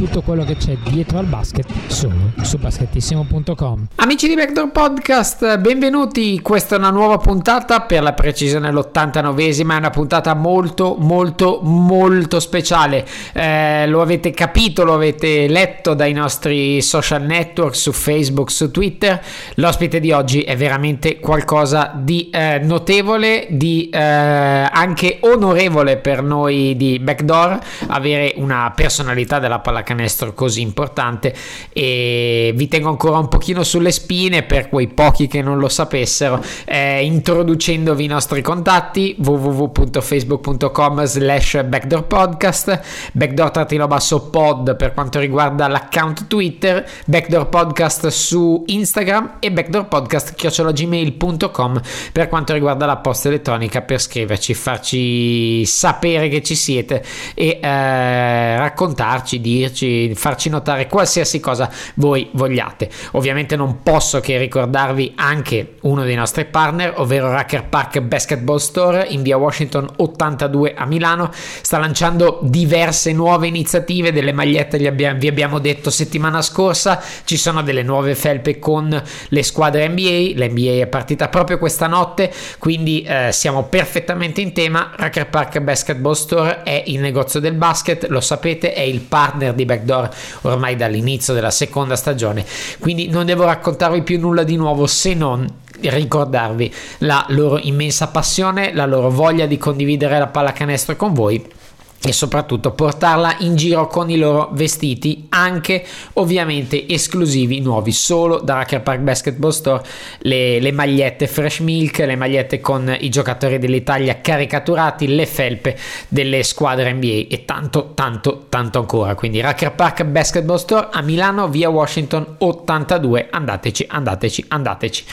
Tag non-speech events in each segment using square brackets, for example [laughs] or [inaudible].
tutto quello che c'è dietro al basket solo su basketissimo.com. Amici di Backdoor Podcast, benvenuti. Questa è una nuova puntata, per la precisione l'89esima, è una puntata molto molto molto speciale. Eh, lo avete capito, lo avete letto dai nostri social network su Facebook, su Twitter. L'ospite di oggi è veramente qualcosa di eh, notevole, di eh, anche onorevole per noi di Backdoor avere una personalità della pallacanestro così importante e vi tengo ancora un pochino sulle spine per quei pochi che non lo sapessero eh, introducendovi i nostri contatti www.facebook.com slash backdoor podcast backdoor basso pod per quanto riguarda l'account twitter backdoor podcast su instagram e backdoor podcast gmail.com per quanto riguarda la posta elettronica per scriverci farci sapere che ci siete e eh, raccontarci, dirci, farci notare qualsiasi cosa voi vogliate. Ovviamente non posso che ricordarvi anche uno dei nostri partner, ovvero Racker Park Basketball Store in via Washington 82 a Milano. Sta lanciando diverse nuove iniziative, delle magliette vi abbiamo detto settimana scorsa, ci sono delle nuove felpe con le squadre NBA, l'NBA è partita proprio questa notte, quindi eh, siamo perfettamente in tema. Racker Park Basketball Store è il negozio del basket, lo sapete, è il partner di Backdoor ormai dall'inizio della seconda stagione. Quindi non devo raccontarvi più nulla di nuovo se non ricordarvi la loro immensa passione, la loro voglia di condividere la pallacanestro con voi e soprattutto portarla in giro con i loro vestiti anche ovviamente esclusivi nuovi solo da Racker Park Basketball Store le, le, magliette fresh milk le magliette con i giocatori dell'Italia caricaturati le felpe delle squadre NBA e tanto tanto tanto ancora. Quindi Racker Park Basketball Store a Milano via Washington 82 andateci andateci andateci.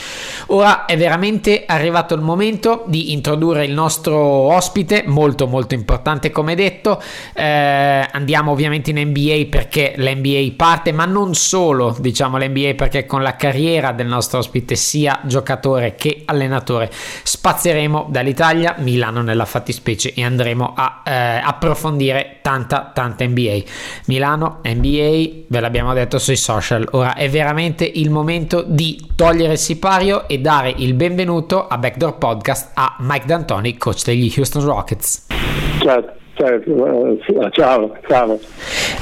Ora è veramente arrivato il momento di introdurre il nostro ospite molto molto importante come detto detto. Eh, andiamo ovviamente in NBA perché l'NBA parte, ma non solo, diciamo l'NBA perché con la carriera del nostro ospite sia giocatore che allenatore spazieremo dall'Italia, Milano nella fattispecie e andremo a eh, approfondire tanta tanta NBA. Milano, NBA, ve l'abbiamo detto sui social, ora è veramente il momento di togliere il sipario e dare il benvenuto a Backdoor Podcast a Mike D'Antoni, coach degli Houston Rockets. Ciao. Certo, ciao, ciao.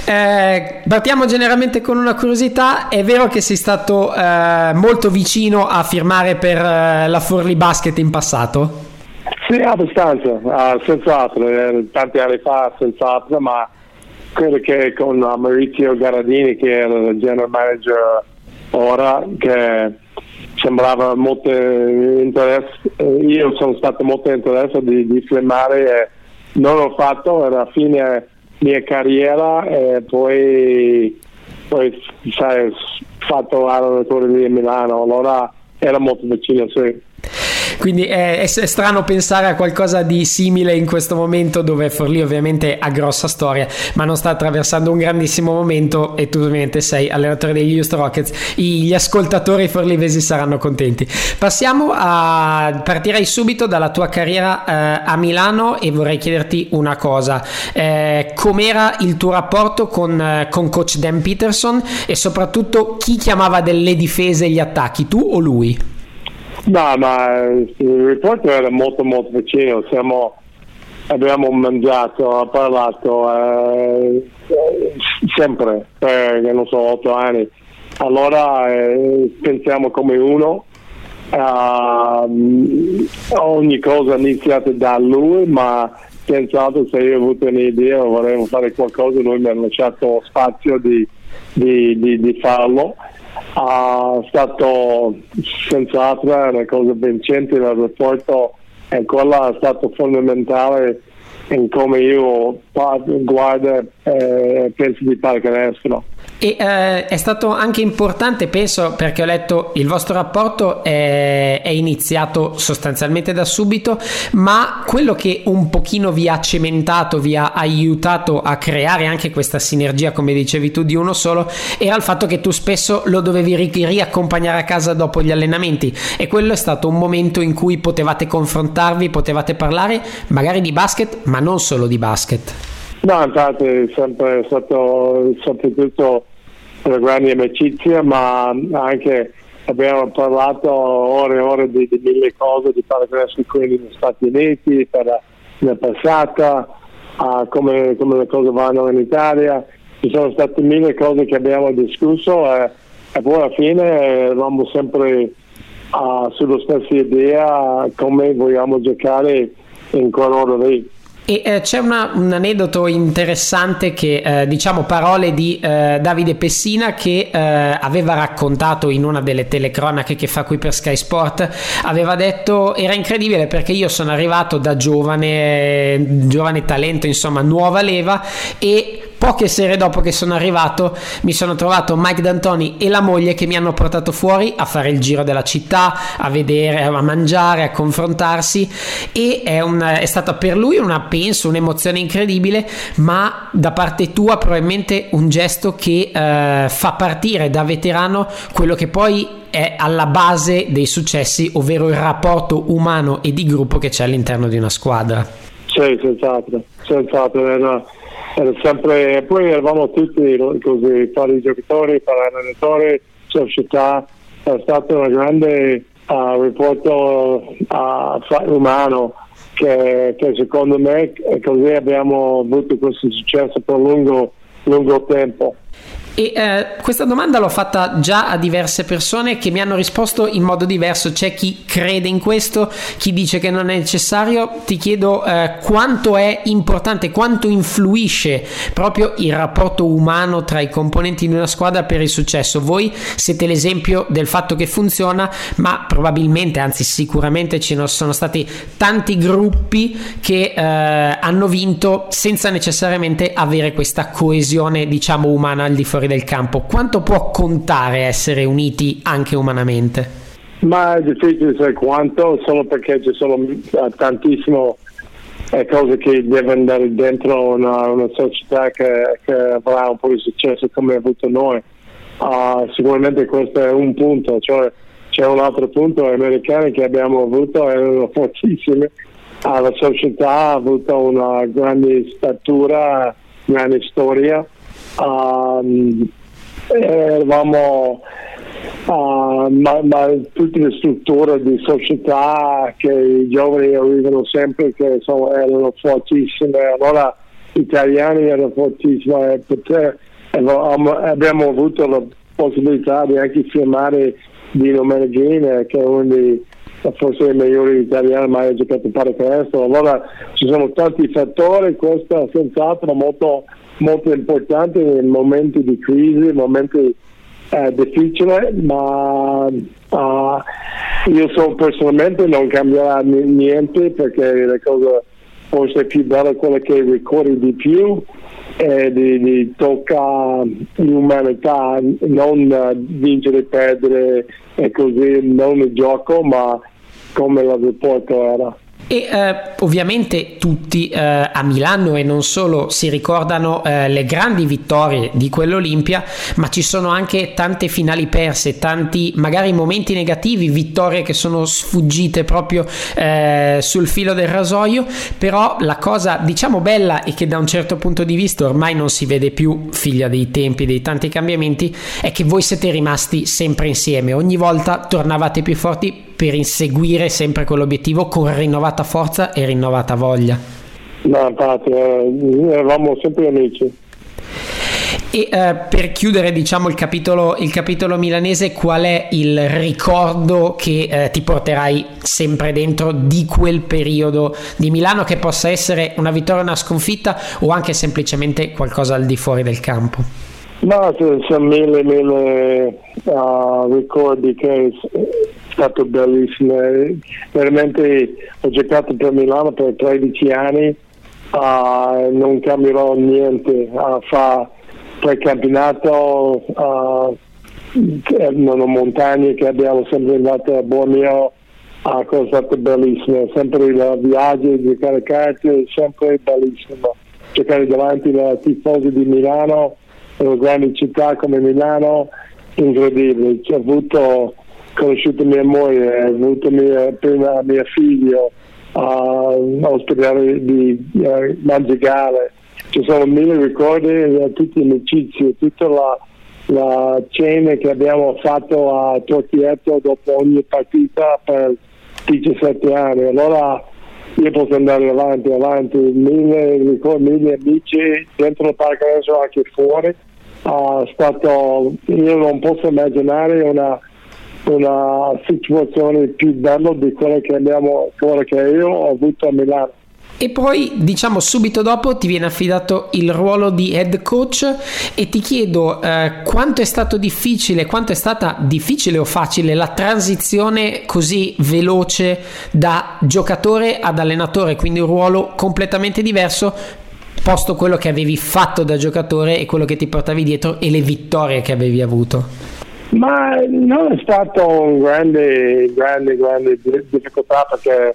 Eh, partiamo generalmente con una curiosità, è vero che sei stato eh, molto vicino a firmare per eh, la Forli Basket in passato? Sì, abbastanza, uh, senz'altro, eh, tanti anni fa senz'altro, ma credo che con Maurizio Garadini che è il general manager ora, che sembrava molto eh, io sono stato molto interessato di, di firmare non l'ho fatto, alla fine mia carriera e poi, poi sai, fatto allenatore di Milano, allora era molto vicino, sì. Quindi è, è, strano pensare a qualcosa di simile in questo momento dove Forlì ovviamente ha grossa storia, ma non sta attraversando un grandissimo momento e tu ovviamente sei allenatore degli Houston Rockets. Gli ascoltatori forlivesi saranno contenti. Passiamo a partirei subito dalla tua carriera eh, a Milano e vorrei chiederti una cosa. Eh, com'era il tuo rapporto con, eh, con coach Dan Peterson e soprattutto chi chiamava delle difese e gli attacchi, tu o lui? No, ma il riporto era molto molto vicino, Siamo, abbiamo mangiato, parlato eh, sempre per, non so, otto anni. Allora eh, pensiamo come uno, uh, ogni cosa iniziata da lui, ma pensato se io ho avuto un'idea o volevo fare qualcosa, lui mi ha lasciato spazio di, di, di, di farlo ha stato senz'altro una cosa vincente nel rapporto e quello è stato fondamentale in come io guarda e pensa di pallacanestro. E eh, è stato anche importante, penso, perché ho letto il vostro rapporto è, è, iniziato sostanzialmente da subito, ma quello che un pochino vi ha cementato, vi ha aiutato a creare anche questa sinergia, come dicevi tu, di uno solo, era il fatto che tu spesso lo dovevi ri- riaccompagnare a casa dopo gli allenamenti e quello è stato un momento in cui potevate confrontarvi, potevate parlare magari di basket, ma non solo di basket. No, infatti è sempre stato soprattutto una grande amicizia, ma anche abbiamo parlato ore e ore di, di mille cose, di pallacanestro qui negli Stati Uniti, per la passata, uh, come, come, le cose vanno in Italia. Ci sono state mille cose che abbiamo discusso e, e poi alla fine eravamo sempre uh, sulla stessa idea come vogliamo giocare in quell'ora lì. E eh, c'è una, un aneddoto interessante che, eh, diciamo, parole di eh, Davide Pessina che eh, aveva raccontato in una delle telecronache che fa qui per Sky Sport. Aveva detto: Era incredibile perché io sono arrivato da giovane, giovane talento, insomma, nuova leva e Poche sere dopo che sono arrivato mi sono trovato Mike D'Antoni e la moglie che mi hanno portato fuori a fare il giro della città, a vedere, a mangiare, a confrontarsi e è, un, è stata per lui una, penso, un'emozione incredibile, ma da parte tua probabilmente un gesto che eh, fa partire da veterano quello che poi è alla base dei successi, ovvero il rapporto umano e di gruppo che c'è all'interno di una squadra. Sì, senz'altro, senz'altro. Era sempre, poi eravamo tutti così, tra i giocatori, tra l'allenatore, società, è stato un grande uh, rapporto uh, umano che, che, secondo me così abbiamo avuto questo successo per lungo, lungo tempo. E eh, questa domanda l'ho fatta già a diverse persone che mi hanno risposto in modo diverso. C'è chi crede in questo, chi dice che non è necessario. Ti chiedo eh, quanto è importante, quanto influisce proprio il rapporto umano tra i componenti di una squadra per il successo. Voi siete l'esempio del fatto che funziona, ma probabilmente, anzi sicuramente ci sono stati tanti gruppi che eh, hanno vinto senza necessariamente avere questa coesione, diciamo, umana al di fuori fuori del campo, quanto può contare essere uniti anche umanamente? Ma è difficile sapere quanto, solo perché ci sono eh, tantissime eh, cose che devono andare dentro una, una società che, che, avrà un po' di successo come ha avuto noi. Uh, sicuramente questo è un punto, cioè c'è un altro punto, gli americani che abbiamo avuto erano [laughs] fortissimi, uh, la società ha avuto una grande statura, grande storia um, eravamo uh, ma, ma, tutte le strutture di società che i giovani arrivano sempre che insomma, erano fortissime. Allora gli italiani erano fortissimi e poter, abbiamo avuto la possibilità di anche firmare Dino Meneghini che è uno dei forse il migliore italiano mai giocato per questo allora ci sono tanti fattori questo è senz'altro molto molto importante in momenti di crisi, momenti eh, difficili, ma uh, io so personalmente non cambierà niente perché la cosa forse più bella è quella che ricordi di più e di, di tocca l'umanità, non uh, vincere, perdere e così, non il gioco, ma come la rapporto era. E eh, ovviamente tutti eh, a Milano e non solo si ricordano eh, le grandi vittorie di quell'Olimpia, ma ci sono anche tante finali perse, tanti magari momenti negativi, vittorie che sono sfuggite proprio eh, sul filo del rasoio, però la cosa diciamo bella e che da un certo punto di vista ormai non si vede più, figlia dei tempi, dei tanti cambiamenti, è che voi siete rimasti sempre insieme, ogni volta tornavate più forti per inseguire sempre quell'obiettivo con rinnovata forza e rinnovata voglia? No, infatti, eh, eravamo sempre amici. E eh, per chiudere, diciamo, il capitolo, il capitolo, milanese, qual è il ricordo che eh, ti porterai sempre dentro di quel periodo di Milano, che possa essere una vittoria, una sconfitta o anche semplicemente qualcosa al di fuori del campo? No, sono mille, mille uh, ricordi che stato bellissimo. Veramente ho giocato per Milano per 13 anni. uh, non cambierò niente. Uh, fa precampionato, uh, erano montagne che abbiamo sempre andato a Borneo, uh, cosa stata bellissima, sempre il viaggio, giocare carte, sempre bellissimo. Giocare davanti ai tifosi di Milano, una grande città come Milano, incredibile. Ho avuto conosciuto mia moglie, ho avuto mia, prima mio figlio all'ospedale di uh, Manzigale. Ci sono mille ricordi, uh, tutte le amicizie, tutta la, la cena che abbiamo fatto a Torchietto dopo ogni partita per 17 anni. Allora io posso andare avanti, avanti, mille mille amici dentro il parco adesso anche fuori. Uh, stato, io non posso immaginare una una situazione più bella di quella che abbiamo, quella che io ho avuto a Milano. E poi, diciamo, subito dopo ti viene affidato il ruolo di head coach e ti chiedo eh, quanto è stato difficile, quanto è stata difficile o facile la transizione così veloce da giocatore ad allenatore, quindi un ruolo completamente diverso, posto quello che avevi fatto da giocatore e quello che ti portavi dietro e le vittorie che avevi avuto. Ma non è stato un grande, grande, grande difficoltà perché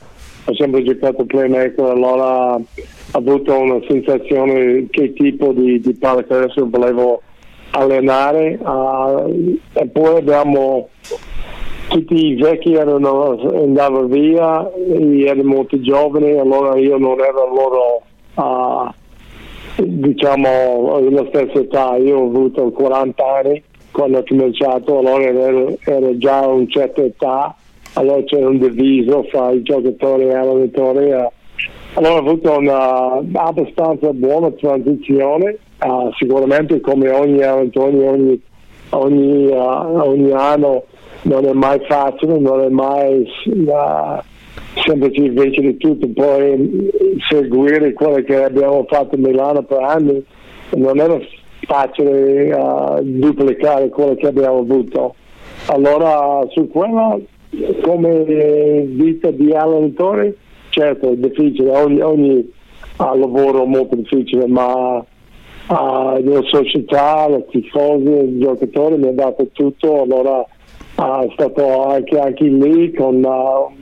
ho sempre giocato playmaker, allora ho avuto una sensazione che tipo di, di pallacanestro volevo allenare uh, e poi abbiamo tutti i vecchi erano, andavano via, erano molto giovani, allora io non ero loro uh, diciamo alla stessa età, io ho avuto 40 anni quando ho cominciato, allora ero, ero già a una certa età, allora c'era un diviso fra i giocatori e allenatori. Allora ho avuto una abbastanza buona transizione, uh, sicuramente come ogni allenatore, ogni, ogni, uh, ogni, anno non è mai facile, non è mai semplice invece di tutto, poi seguire quello che abbiamo fatto a Milano per anni non era facile uh, duplicare quello che abbiamo avuto. Allora su quello come vita di allenatore certo è difficile, ogni, ogni uh, lavoro è molto difficile, ma uh, la società, i tifosi, i giocatori mi hanno dato tutto, allora uh, è stato anche, anche lì con, uh,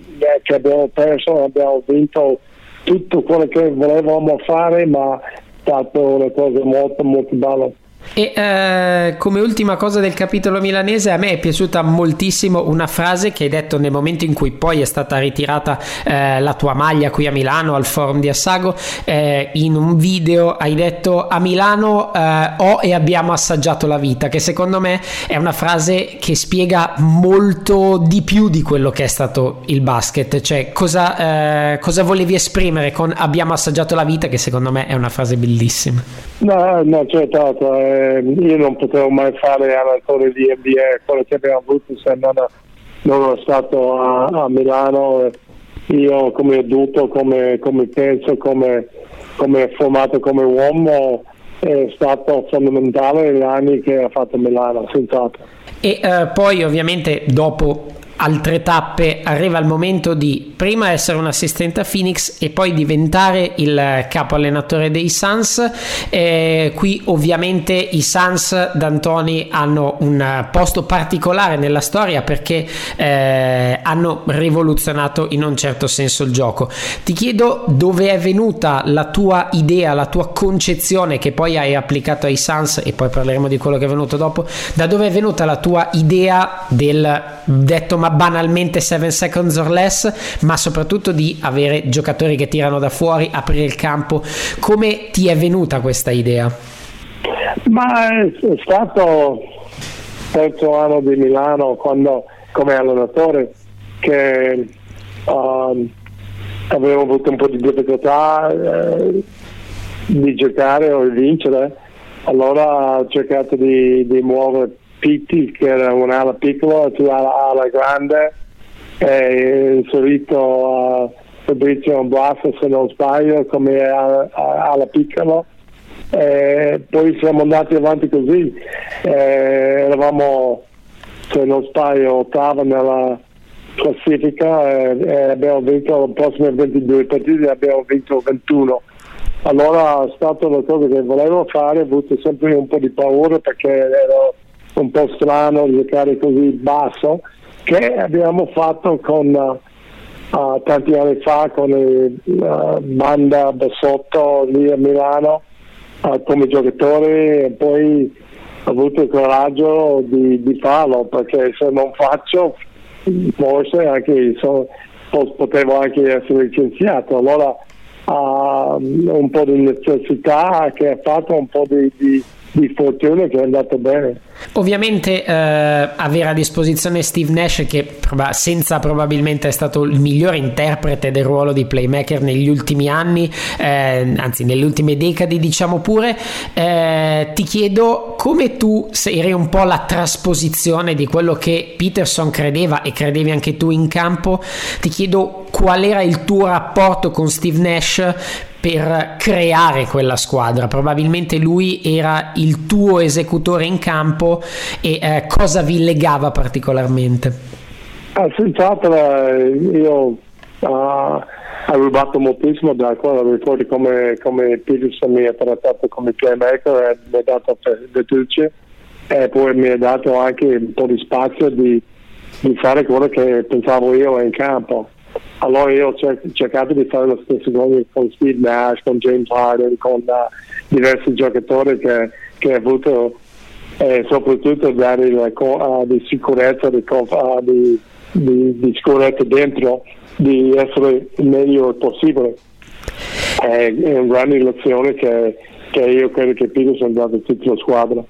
che abbiamo perso, abbiamo vinto tutto quello che volevamo fare, ma stata una cosa molto molto bella. E eh, come ultima cosa del capitolo milanese, a me è piaciuta moltissimo una frase che hai detto nel momento in cui poi è stata ritirata eh, la tua maglia qui a Milano al forum di Assago. Eh, in un video hai detto a Milano eh, ho e abbiamo assaggiato la vita, che secondo me è una frase che spiega molto di più di quello che è stato il basket. Cioè, cosa, eh, cosa volevi esprimere con abbiamo assaggiato la vita, che secondo me è una frase bellissima. No, no, certo. Eh eh, io non potevo mai fare allenatore di NBA, quello che abbiamo avuto se non, non ero stato a, a, Milano. Io come adulto, come, come penso, come, come formato come uomo è stato fondamentale negli anni che ha fatto Milano, senz'altro. E uh, poi ovviamente dopo altre tappe arriva il momento di prima essere un assistente a Phoenix e poi diventare il capo allenatore dei Suns. Eh, qui ovviamente i Suns d'Antoni hanno un posto particolare nella storia perché eh, hanno rivoluzionato in un certo senso il gioco. Ti chiedo dove è venuta la tua idea, la tua concezione che poi hai applicato ai Suns e poi parleremo di quello che è venuto dopo. Da dove è venuta la tua idea del detto ma banalmente 7 seconds or less, ma soprattutto di avere giocatori che tirano da fuori, aprire il campo. Come ti è venuta questa idea? Ma è stato terzo anno di Milano quando come allenatore che um, avevo avuto un po' di difficoltà eh, di giocare o di vincere allora ho cercato di, di muovere Pitti che era un'ala piccola tu ala, grande e inserito uh, Fabrizio Blassa se non sbaglio come ala, ala piccola e poi siamo andati avanti così. E eravamo se non sbaglio ottava nella classifica e, e abbiamo vinto le prossime 22 partite abbiamo vinto 21 allora è stata la cosa che volevo fare, ho avuto sempre un po' di paura perché ero un po' strano giocare così basso, che abbiamo fatto con uh, tanti anni fa con la uh, banda Bassotto lì a Milano uh, come giocatore e poi ho avuto il coraggio di, di farlo perché se non faccio forse anche so, potevo anche essere licenziato. Allora uh, un po' di necessità che ha fatto un po' di, di di fortuna che è andato bene. Ovviamente eh, avere a disposizione Steve Nash che prob- senza probabilmente è stato il migliore interprete del ruolo di playmaker negli ultimi anni, eh, anzi nelle ultime decadi diciamo pure, eh, ti chiedo come tu eri un po' la trasposizione di quello che Peterson credeva e credevi anche tu in campo, ti chiedo qual era il tuo rapporto con Steve Nash per creare quella squadra. Probabilmente lui era il tuo esecutore in campo e eh, cosa vi legava particolarmente? Ah, senz'altro io uh, ho rubato moltissimo da quello, ricordi come, come Peterson mi ha trattato come playmaker e mi ha dato fiducia e poi mi ha dato anche un po' di spazio di, di fare quello che pensavo io in campo allora io ho cercato di fare lo stesso con, con Steve Nash, con James Harden, con uh, diversi giocatori che, che ho avuto e soprattutto dare la, uh, di sicurezza di, uh, di, di, di, sicurezza dentro di essere il meglio possibile. È, è una grande lezione che, che io credo che Peterson ha dato a tutta la squadra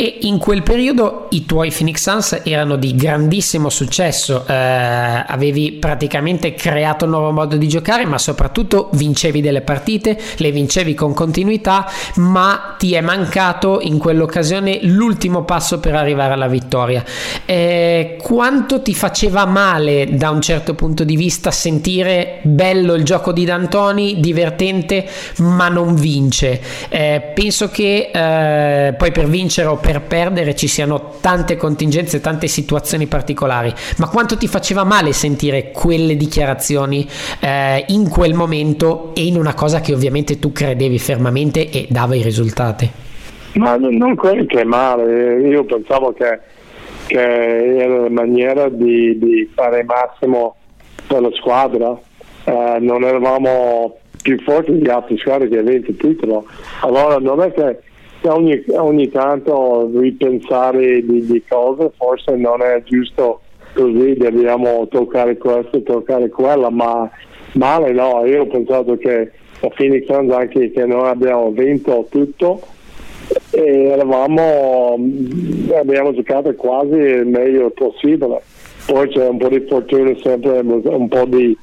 e in quel periodo i tuoi Phoenix Suns erano di grandissimo successo, eh, avevi praticamente creato un nuovo modo di giocare, ma soprattutto vincevi delle partite, le vincevi con continuità, ma ti è mancato in quell'occasione l'ultimo passo per arrivare alla vittoria. Eh, quanto ti faceva male da un certo punto di vista sentire bello il gioco di D'Antoni, divertente, ma non vince? Eh, penso che eh, poi per vincere o per per perdere ci siano tante contingenze, tante situazioni particolari, ma quanto ti faceva male sentire quelle dichiarazioni eh, in quel momento e in una cosa che ovviamente tu credevi fermamente e dava i risultati? Ma non credo che male, io pensavo che, che era una maniera di, di fare massimo per la squadra, eh, non eravamo più forti di altre squadre che avevano il titolo, allora non è che ogni, ogni tanto ripensare di, di, cose, forse non è giusto così, dobbiamo toccare questo, toccare quello, ma male no, io ho pensato che a Phoenix Suns anche che noi abbiamo vinto tutto e eravamo, abbiamo giocato quasi il meglio possibile. Poi c'è un po' di fortuna sempre, un po' di,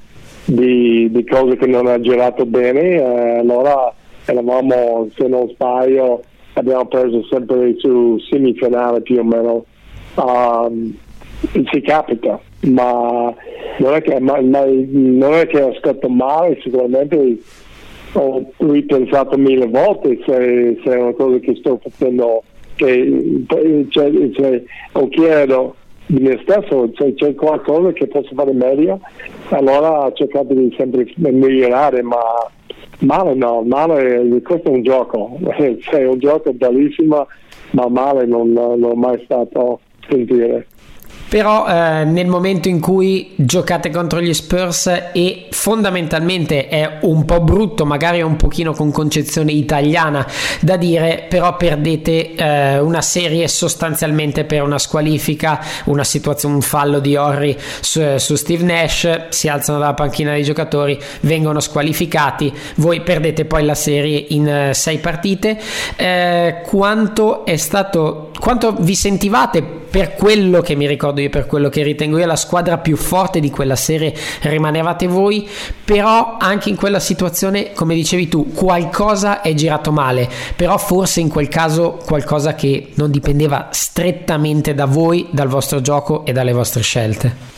di, di cose che non ha girato bene, eh, allora eravamo, se non sbaglio, abbiamo preso sempre su semifinale più o meno. Um, si capita, ma non è che, ma, non è che ho stato male, sicuramente ho ripensato mille volte se, se è una cosa che sto facendo, che cioè, cioè, o chiedo di me stesso se c'è qualcosa che posso fare meglio, allora ho cercato di sempre migliorare, ma Male no, male, questo è un gioco, [laughs] è un gioco bellissimo, ma male non, non ho mai stato sentire. Però eh, nel momento in cui giocate contro gli Spurs e fondamentalmente è un po' brutto, magari un pochino con concezione italiana da dire, però perdete eh, una serie sostanzialmente per una squalifica, una situazione, un fallo di Horry su, su Steve Nash, si alzano dalla panchina dei giocatori, vengono squalificati, voi perdete poi la serie in uh, sei partite. Eh, quanto è stato, quanto vi sentivate per quello che mi ricordo ricordo io per quello che ritengo io la squadra più forte di quella serie rimanevate voi, però anche in quella situazione, come dicevi tu, qualcosa è girato male, però forse in quel caso qualcosa che non dipendeva strettamente da voi, dal vostro gioco e dalle vostre scelte.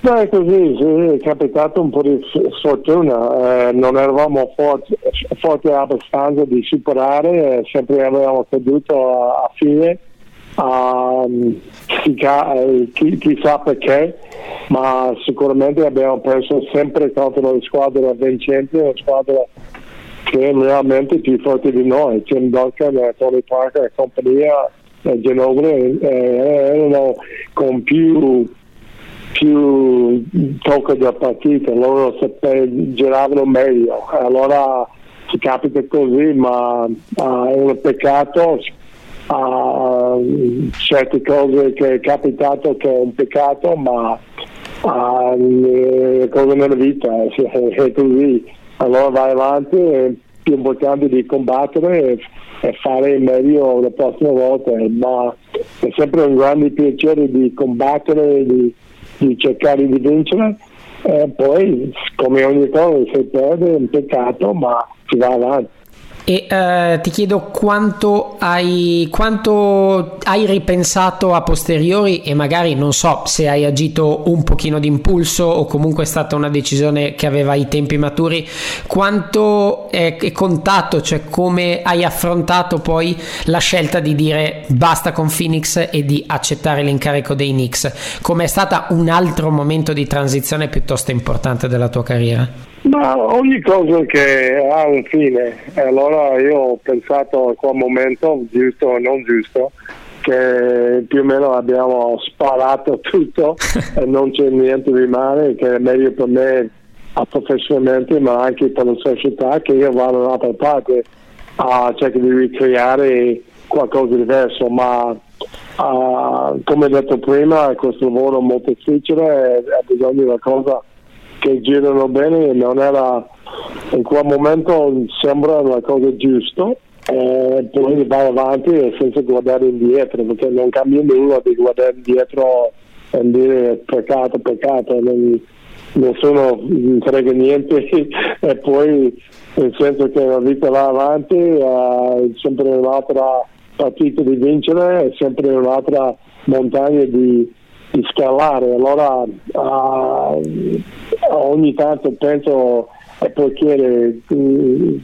No, è così, sì, è capitato un po' di sfortuna, eh, non eravamo forti, forti abbastanza di superare, eh, sempre avevamo creduto a, a fine Um, chi, chissà perché, ma sicuramente abbiamo perso sempre contro le squadre vincenti, una squadra che è realmente più forte di noi. Tim Duncan, Tony Parker e compagnia, eh, Ginobili eh, erano con più più tocco da partita, loro giravano meglio, allora ci capita così, ma uh, è un peccato, uh, certe cose che è capitato che è un peccato, ma le cose nella vita è, è così, allora vai avanti, è più importante di combattere e, fare meglio la prossima volta, ma è sempre un grande piacere di combattere, di di cercare di vincere e poi come ogni cosa si perde è un peccato ma si va avanti. E eh, ti chiedo quanto hai, quanto hai, ripensato a posteriori e magari non so se hai agito un pochino d'impulso o comunque è stata una decisione che aveva i tempi maturi, quanto è, è contato, cioè come hai affrontato poi la scelta di dire basta con Phoenix e di accettare l'incarico dei Knicks, come è stato un altro momento di transizione piuttosto importante della tua carriera? Ma ogni cosa che ha un fine, allora io ho pensato a quel momento, giusto o non giusto, che più o meno abbiamo sparato tutto [laughs] e non c'è niente di male, che è meglio per me professionalmente ma anche per la società che io vado da un'altra parte a cercare di ricreare qualcosa di diverso, ma uh, come detto prima questo lavoro è molto difficile e ha bisogno di una cosa che girano bene non era in quel momento sembra una cosa giusta e poi vai avanti senza guardare indietro perché non cambia nulla di guardare indietro e dire peccato peccato non, nessuno frega niente. [laughs] E poi nel senso che la vita va avanti è sempre un'altra partita di vincere è sempre un'altra montagna di, di scalare allora uh, ogni tanto penso e poi chiede, uh,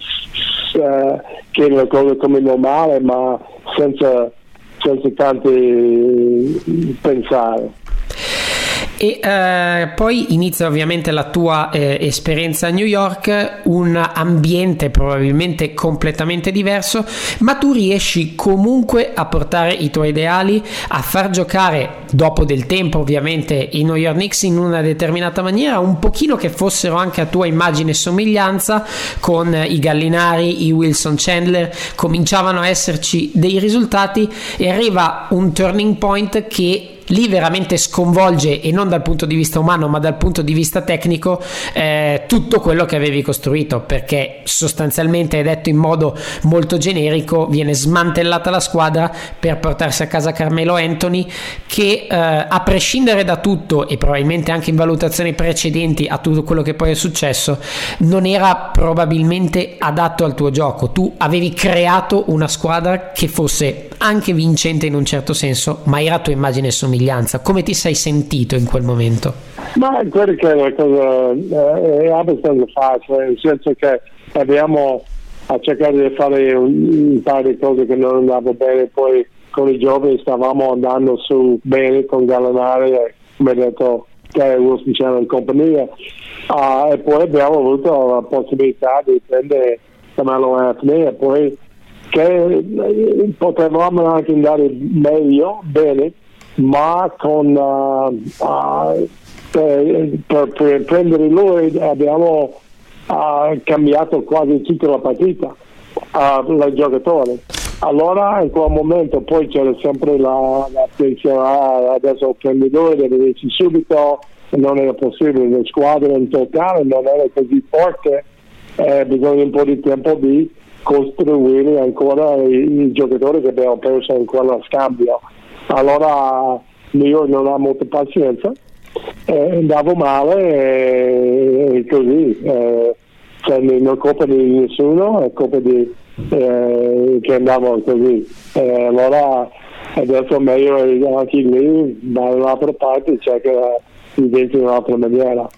chiede le cose come normale ma senza, senza tanti pensare. E eh, poi inizia ovviamente la tua eh, esperienza a New York, un ambiente probabilmente completamente diverso, ma tu riesci comunque a portare i tuoi ideali, a far giocare dopo del tempo ovviamente i New York Knicks in una determinata maniera, un pochino che fossero anche a tua immagine e somiglianza con i Gallinari, i Wilson Chandler, cominciavano a esserci dei risultati e arriva un turning point che lì veramente sconvolge e non dal punto di vista umano ma dal punto di vista tecnico eh, tutto quello che avevi costruito perché sostanzialmente detto in modo molto generico viene smantellata la squadra per portarsi a casa Carmelo Anthony che eh, a prescindere da tutto e probabilmente anche in valutazioni precedenti a tutto quello che poi è successo non era probabilmente adatto al tuo gioco tu avevi creato una squadra che fosse anche vincente in un certo senso ma era tua immagine somiglianza. Come ti sei sentito in quel momento? Ma credo che la cosa eh, è abbastanza facile, nel senso che abbiamo a cercare di fare un, paio di cose che non andavano bene, poi con i giovani stavamo andando su bene con Gallinari e come detto che Wilson c'era in compagnia uh, e poi abbiamo avuto la possibilità di prendere Camelo Anthony e poi che eh, potevamo anche andare meglio, bene, ma con, uh, uh, per, per, prendere lui abbiamo uh, cambiato quasi tutta la partita al giocatore. Allora in quel momento poi c'era sempre la, la pensione, ah, adesso prendi lui, deve venirci subito, non era possibile, la squadra in totale non era così forte, eh, bisogna un po' di tempo di costruire ancora i, i giocatori che abbiamo perso in quello scambio allora io non ho molta pazienza, eh, andavo male e, così, eh, cioè, non è colpa di nessuno, è colpa di eh, che andavo così. Eh, allora adesso meglio anche lì, dall'altra parte cerca di vincere in un'altra maniera.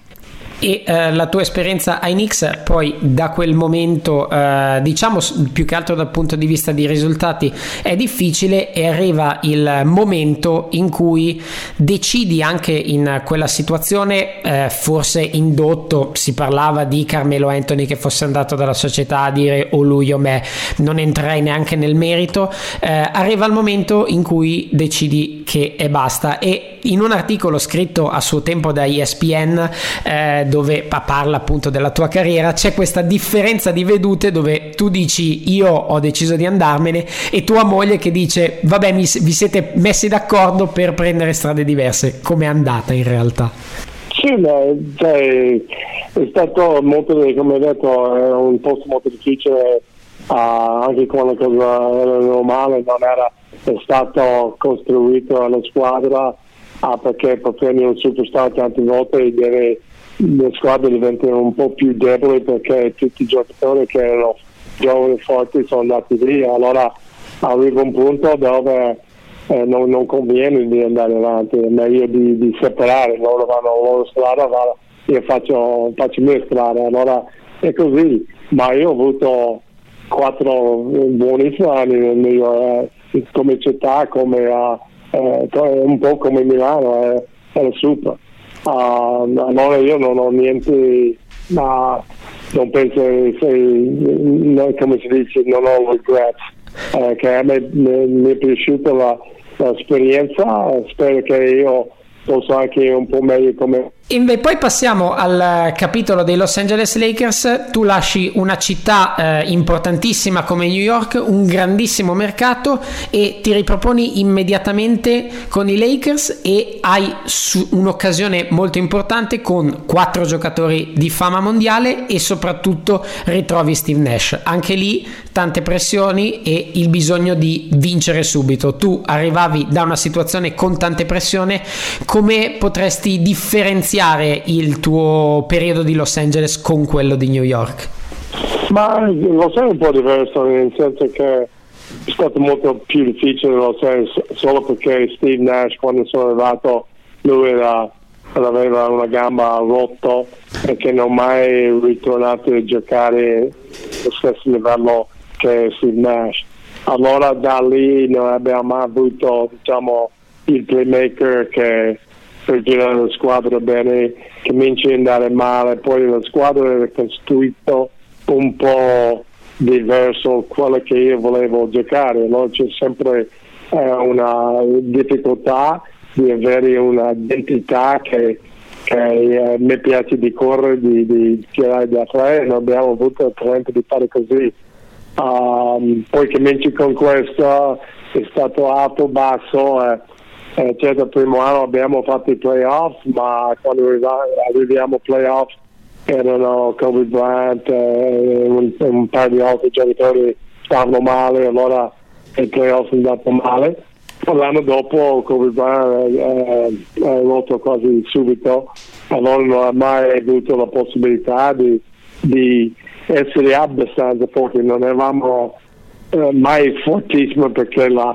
E eh, la tua esperienza ai Knicks poi da quel momento, eh, diciamo più che altro dal punto di vista di risultati, è difficile e arriva il momento in cui decidi anche in quella situazione, eh, forse indotto, si parlava di Carmelo Anthony che fosse andato dalla società a dire o lui o me, non entrerei neanche nel merito, eh, arriva il momento in cui decidi che è basta e in un articolo scritto a suo tempo da ESPN eh, dove parla appunto della tua carriera c'è questa differenza di vedute dove tu dici io ho deciso di andarmene e tua moglie che dice vabbè mi, vi siete messi d'accordo per prendere strade diverse. Come è andata in realtà? Sì, no, cioè, è stato molto, come hai detto, è un posto molto difficile, uh, anche quando la cosa era normale, non era stato costruito alla squadra uh, perché per prendere un superstar tante volte deve, le squadre diventano un po' più deboli perché tutti i giocatori che erano giovani e forti sono andati via, allora arriva un punto dove eh, non, non, conviene di andare avanti, è meglio di, di separare, loro vanno la loro strada, va, io faccio, faccio mia strada, allora è così, ma io ho avuto quattro buonissimi anni nel mio, eh, come città, come, eh, un po' come Milano, eh, era super. Uh, allora io non ho niente, ma non penso, se, come si dice, non ho regrets. Eh, che a me mi è piaciuta l'esperienza, spero che io possa anche un po' meglio come e poi passiamo al capitolo dei Los Angeles Lakers. Tu lasci una città eh, importantissima come New York, un grandissimo mercato e ti riproponi immediatamente con i Lakers e hai un'occasione molto importante con quattro giocatori di fama mondiale e soprattutto ritrovi Steve Nash. Anche lì tante pressioni e il bisogno di vincere subito. Tu arrivavi da una situazione con tante pressioni, come potresti differenziare iniziare il tuo periodo di Los Angeles con quello di New York? Ma Los Angeles è un po' diverso, nel senso che è stato molto più difficile Los Angeles solo perché Steve Nash quando sono arrivato lui era, aveva una gamba rotta e che non mai ritornato a giocare allo stesso livello che Steve Nash. Allora da lì non abbiamo mai avuto diciamo, il playmaker che per girare la squadra bene, comincia ad andare male, poi la squadra era costruita un po' diverso quello che io volevo giocare, allora c'è sempre eh, una difficoltà di avere un'identità che, che eh, mi piace di correre, di, di tirare da tre, non abbiamo avuto il talento di fare così. Um, poi cominci con questo, è stato alto, basso. Eh, eh, certo, il primo anno abbiamo fatto i playoff, ma quando arriviamo ai playoff erano Kobe Bryant e eh, un, un paio di altri giocatori stavano male, allora il playoff è andato male. L'anno dopo Kobe Bryant ha rotto quasi subito, allora non ha mai avuto la possibilità di, di essere abbastanza forti, non eravamo eh, mai fortissimo perché la,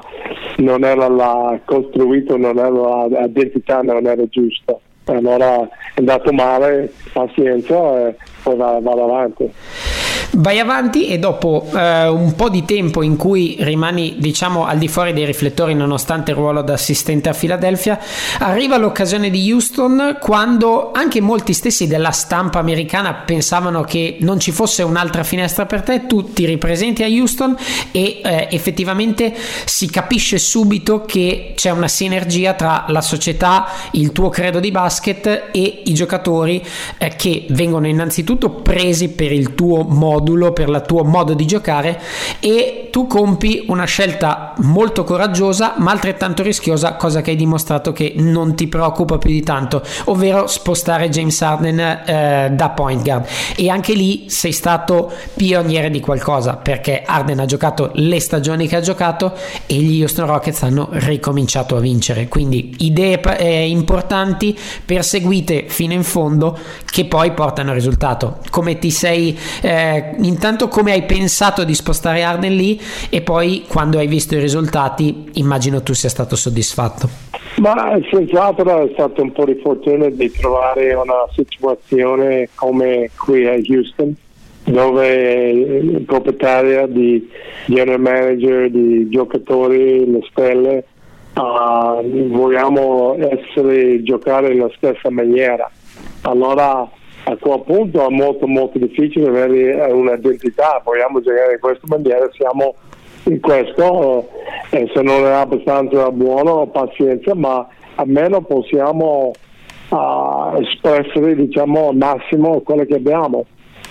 non era la, costruito, non era l'identità, non era giusta. Allora è andato male, pazienza e poi va, va avanti. Vai avanti e dopo eh, un po' di tempo in cui rimani diciamo al di fuori dei riflettori nonostante il ruolo da assistente a Philadelphia, arriva l'occasione di Houston quando anche molti stessi della stampa americana pensavano che non ci fosse un'altra finestra per te, tu ti ripresenti a Houston e eh, effettivamente si capisce subito che c'è una sinergia tra la società, il tuo credo di basket e i giocatori eh, che vengono innanzitutto presi per il tuo modo modulo, per il tuo modo di giocare e tu compi una scelta molto coraggiosa ma altrettanto rischiosa, cosa che hai dimostrato che non ti preoccupa più di tanto, ovvero spostare James Harden eh, da point guard. E anche lì sei stato pioniere di qualcosa perché Harden ha giocato le stagioni che ha giocato e gli Houston Rockets hanno ricominciato a vincere. Quindi idee eh, importanti perseguite fino in fondo che poi portano al risultato. Come ti sei eh, intanto come hai pensato di spostare Arden lì e poi quando hai visto i risultati immagino tu sia stato soddisfatto. Ma senz'altro è stato un po' di fortuna di trovare una situazione come qui a Houston, dove il proprietario di general manager, di giocatori, le stelle, uh, vogliamo essere giocare nella stessa maniera. Allora a quel punto è molto molto difficile avere un'identità, vogliamo giocare in questa maniera, siamo in questo eh, se non è abbastanza buono pazienza ma almeno possiamo uh, espressere diciamo al massimo quello che abbiamo.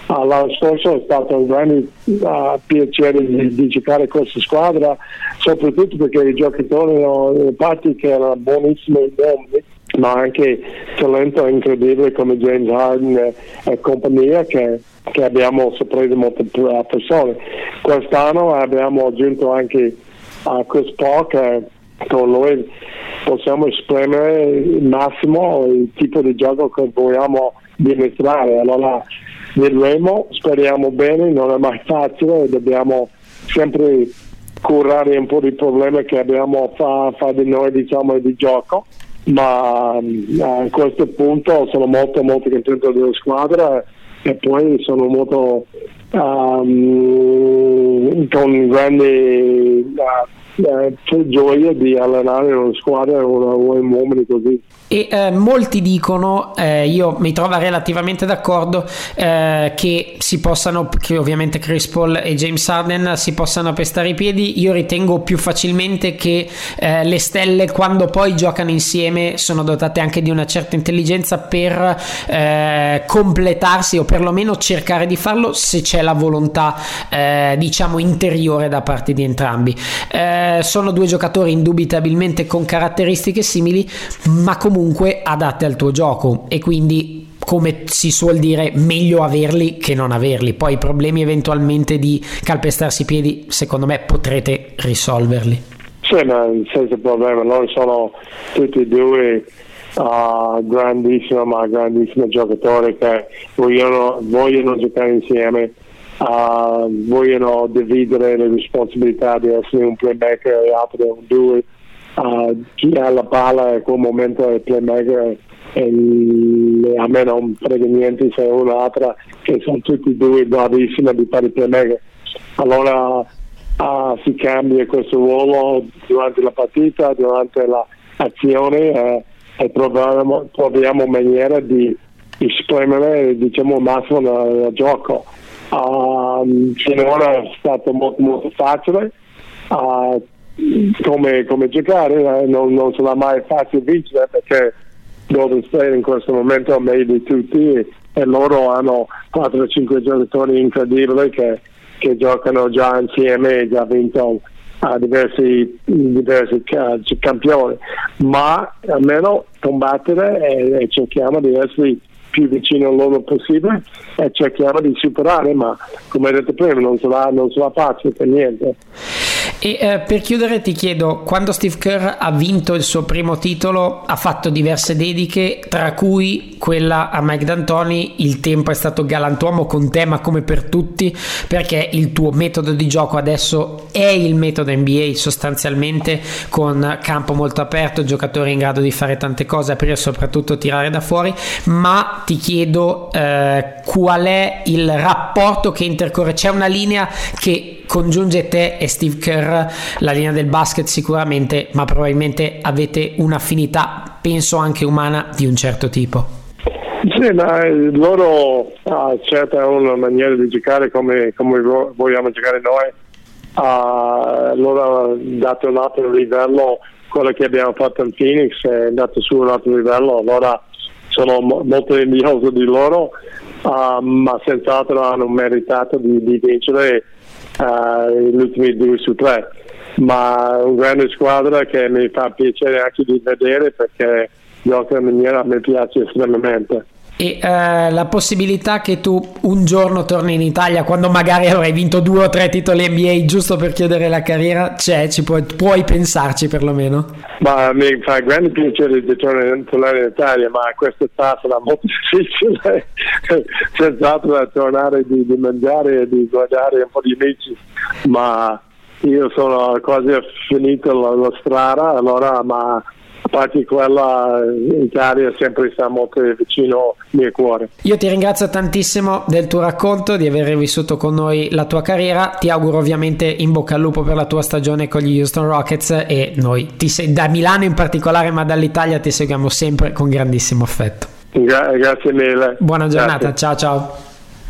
L'anno scorso è stato un grande uh, piacere di, di, giocare questa squadra soprattutto perché i giocatori erano parti che erano buonissimi in nome ma anche talento incredibile come James Harden e, e compagnia che che abbiamo sorpreso molte persone. Quest'anno abbiamo aggiunto anche a Chris Paul che con lui possiamo esprimere il massimo il tipo di gioco che vogliamo dimostrare. Allora vedremo, speriamo bene, non è mai facile, dobbiamo sempre curare un po' di problemi che abbiamo fra, fra di noi diciamo di gioco ma a questo punto sono molto molto contento della squadra e poi sono molto um, con grande uh, uh, gioia di allenare una squadra e uomini così. E eh, molti dicono, eh, io mi trovo relativamente d'accordo, eh, che si possano, che ovviamente Chris Paul e James Harden si possano pestare i piedi. Io ritengo più facilmente che eh, le stelle, quando poi giocano insieme, sono dotate anche di una certa intelligenza per eh, completarsi o perlomeno cercare di farlo se c'è la volontà, eh, diciamo, interiore da parte di entrambi. Sono due giocatori indubitabilmente con caratteristiche simili, ma comunque adatte al tuo gioco. E quindi come si suol dire meglio averli che non averli. Poi i problemi eventualmente di calpestarsi i piedi secondo me potrete risolverli. Sì ma senza problema loro sono tutti e due uh, grandissimi ma grandissimi giocatori che vogliono, vogliono giocare insieme uh, vogliono dividere le responsabilità di essere un playmaker e altri un due. Uh, chi ha la palla in quel momento è playmaker e a me non frega niente se è un'altra che sono tutti e due bravissimi di fare playmaker. Allora uh, si cambia questo ruolo durante la partita durante l'azione eh, e troviamo, troviamo maniera di esprimere diciamo il massimo nel, nel gioco uh, finora è stato molto molto facile. Uh, come, come giocare, eh, non, non, sarà mai facile vincere perché Golden State in questo momento è meglio di tutti e, loro hanno 4-5 giocatori incredibili che, che, giocano già insieme e già vinto a diversi, diversi campioni, ma almeno combattere e, e cerchiamo di essere più vicino a loro possibile e cerchiamo di superare, ma come detto prima non sarà, non sarà facile per niente. E eh, per chiudere ti chiedo, quando Steve Kerr ha vinto il suo primo titolo ha fatto diverse dediche, tra cui quella a Mike D'Antoni, il tempo è stato galantuomo con te ma come per tutti, perché il tuo metodo di gioco adesso è il metodo NBA sostanzialmente, con campo molto aperto, giocatori in grado di fare tante cose, aprire soprattutto tirare da fuori, ma ti chiedo eh, qual è il rapporto che intercorre, c'è una linea che congiunge te e Steve Kerr, la linea del basket sicuramente, ma probabilmente avete un'affinità, penso anche umana, di un certo tipo. Sì, ma loro uh, certo è una maniera di giocare come, come vogliamo giocare noi. Uh, loro hanno dato un altro livello, quello che abbiamo fatto in Phoenix è andato su un altro livello, allora sono mo- molto invidioso di loro, uh, ma senz'altro hanno meritato di, di vincere uh, gli ultimi due su tre. Ma una grande squadra che mi fa piacere anche di vedere perché gioca in maniera che mi piace estremamente. E uh, la possibilità che tu un giorno torni in Italia quando magari avrai vinto due o tre titoli NBA giusto per chiudere la carriera c'è, ci puoi, puoi pensarci perlomeno? Ma mi fa grande piacere di tornare in Italia, ma questa età sarà molto [laughs] difficile, senz'altro da tornare di, di mangiare e di guardare un po' di amici, ma io sono quasi finito la, la strada, allora ma parte quella in Italia sempre sta molto vicino al mio cuore. Io ti ringrazio tantissimo del tuo racconto, di aver vissuto con noi la tua carriera, ti auguro ovviamente in bocca al lupo per la tua stagione con gli Houston Rockets e noi ti se- da Milano in particolare ma dall'Italia ti seguiamo sempre con grandissimo affetto. Gra- grazie mille. Buona giornata, Grazie. ciao ciao.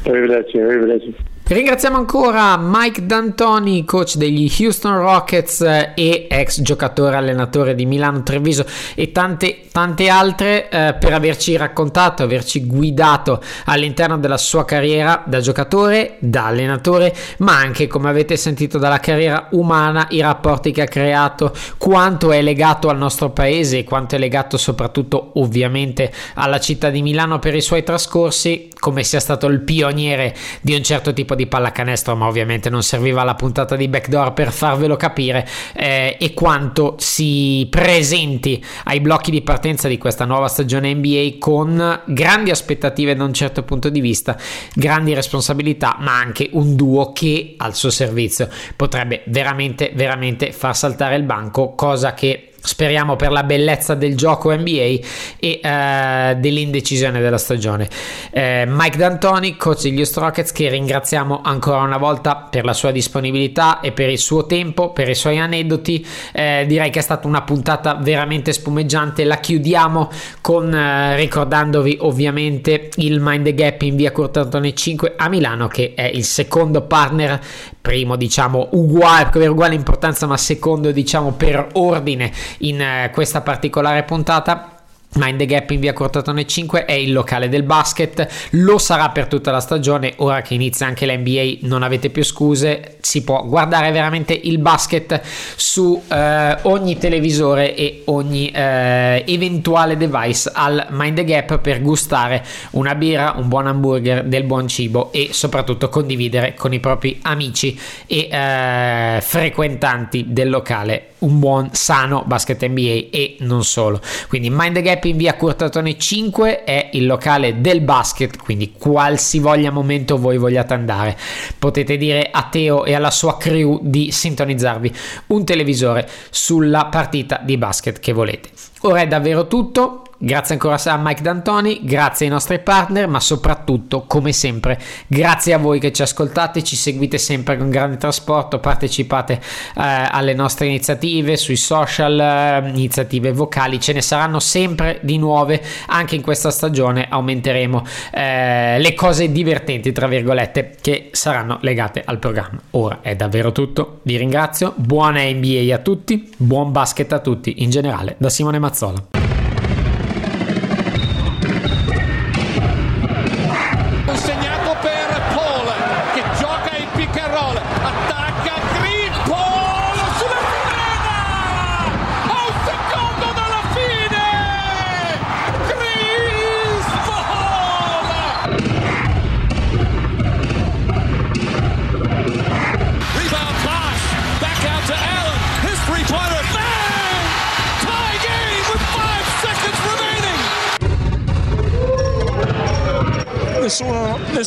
Arrivederci, arrivederci. Ringraziamo ancora Mike D'Antoni, coach degli Houston Rockets eh, e ex giocatore allenatore di Milano Treviso e tante, tante altre eh, per averci raccontato, averci guidato all'interno della sua carriera da giocatore, da allenatore, ma anche come avete sentito dalla carriera umana, i rapporti che ha creato, quanto è legato al nostro paese e quanto è legato soprattutto ovviamente alla città di Milano per i suoi trascorsi, come sia stato il pioniere di un certo tipo pallacanestro, ma ovviamente non serviva la puntata di backdoor per farvelo capire, eh, e quanto si presenti ai blocchi di partenza di questa nuova stagione NBA con grandi aspettative da un certo punto di vista, grandi responsabilità, ma anche un duo che al suo servizio potrebbe veramente, veramente far saltare il banco, cosa che speriamo per la bellezza del gioco NBA e eh, dell'indecisione della stagione. Eh, Mike D'Antoni, coach degli Houston Rockets, che ringraziamo ancora una volta per la sua disponibilità e per il suo tempo, per i suoi aneddoti. Eh, direi che è stata una puntata veramente spumeggiante. La chiudiamo con ricordandovi ovviamente il Mind the Gap in via Curtatone 5 a Milano, che è il secondo partner primo diciamo uguale per uguale importanza ma secondo diciamo per ordine in eh, questa particolare puntata Mind the Gap in via Cortatone 5 è il locale del basket, lo sarà per tutta la stagione, ora che inizia anche la NBA non avete più scuse, si può guardare veramente il basket su eh, ogni televisore e ogni eh, eventuale device al Mind the Gap per gustare una birra, un buon hamburger, del buon cibo e soprattutto condividere con i propri amici e eh, frequentanti del locale un buon sano basket NBA e non solo. Quindi Mind the Gap in via Curtatone 5 è il locale del basket, quindi qualsivoglia momento voi vogliate andare. Potete dire a Teo e alla sua crew di sintonizzarvi un televisore sulla partita di basket che volete. Ora è davvero tutto. Grazie ancora a Mike D'Antoni, grazie ai nostri partner, ma soprattutto, come sempre, grazie a voi che ci ascoltate, ci seguite sempre con grande trasporto, partecipate eh, alle nostre iniziative sui social, eh, iniziative vocali, ce ne saranno sempre di nuove, anche in questa stagione aumenteremo eh, le cose divertenti, tra virgolette, che saranno legate al programma. Ora è davvero tutto, vi ringrazio, buona NBA a tutti, buon basket a tutti in generale, da Simone Mazzola.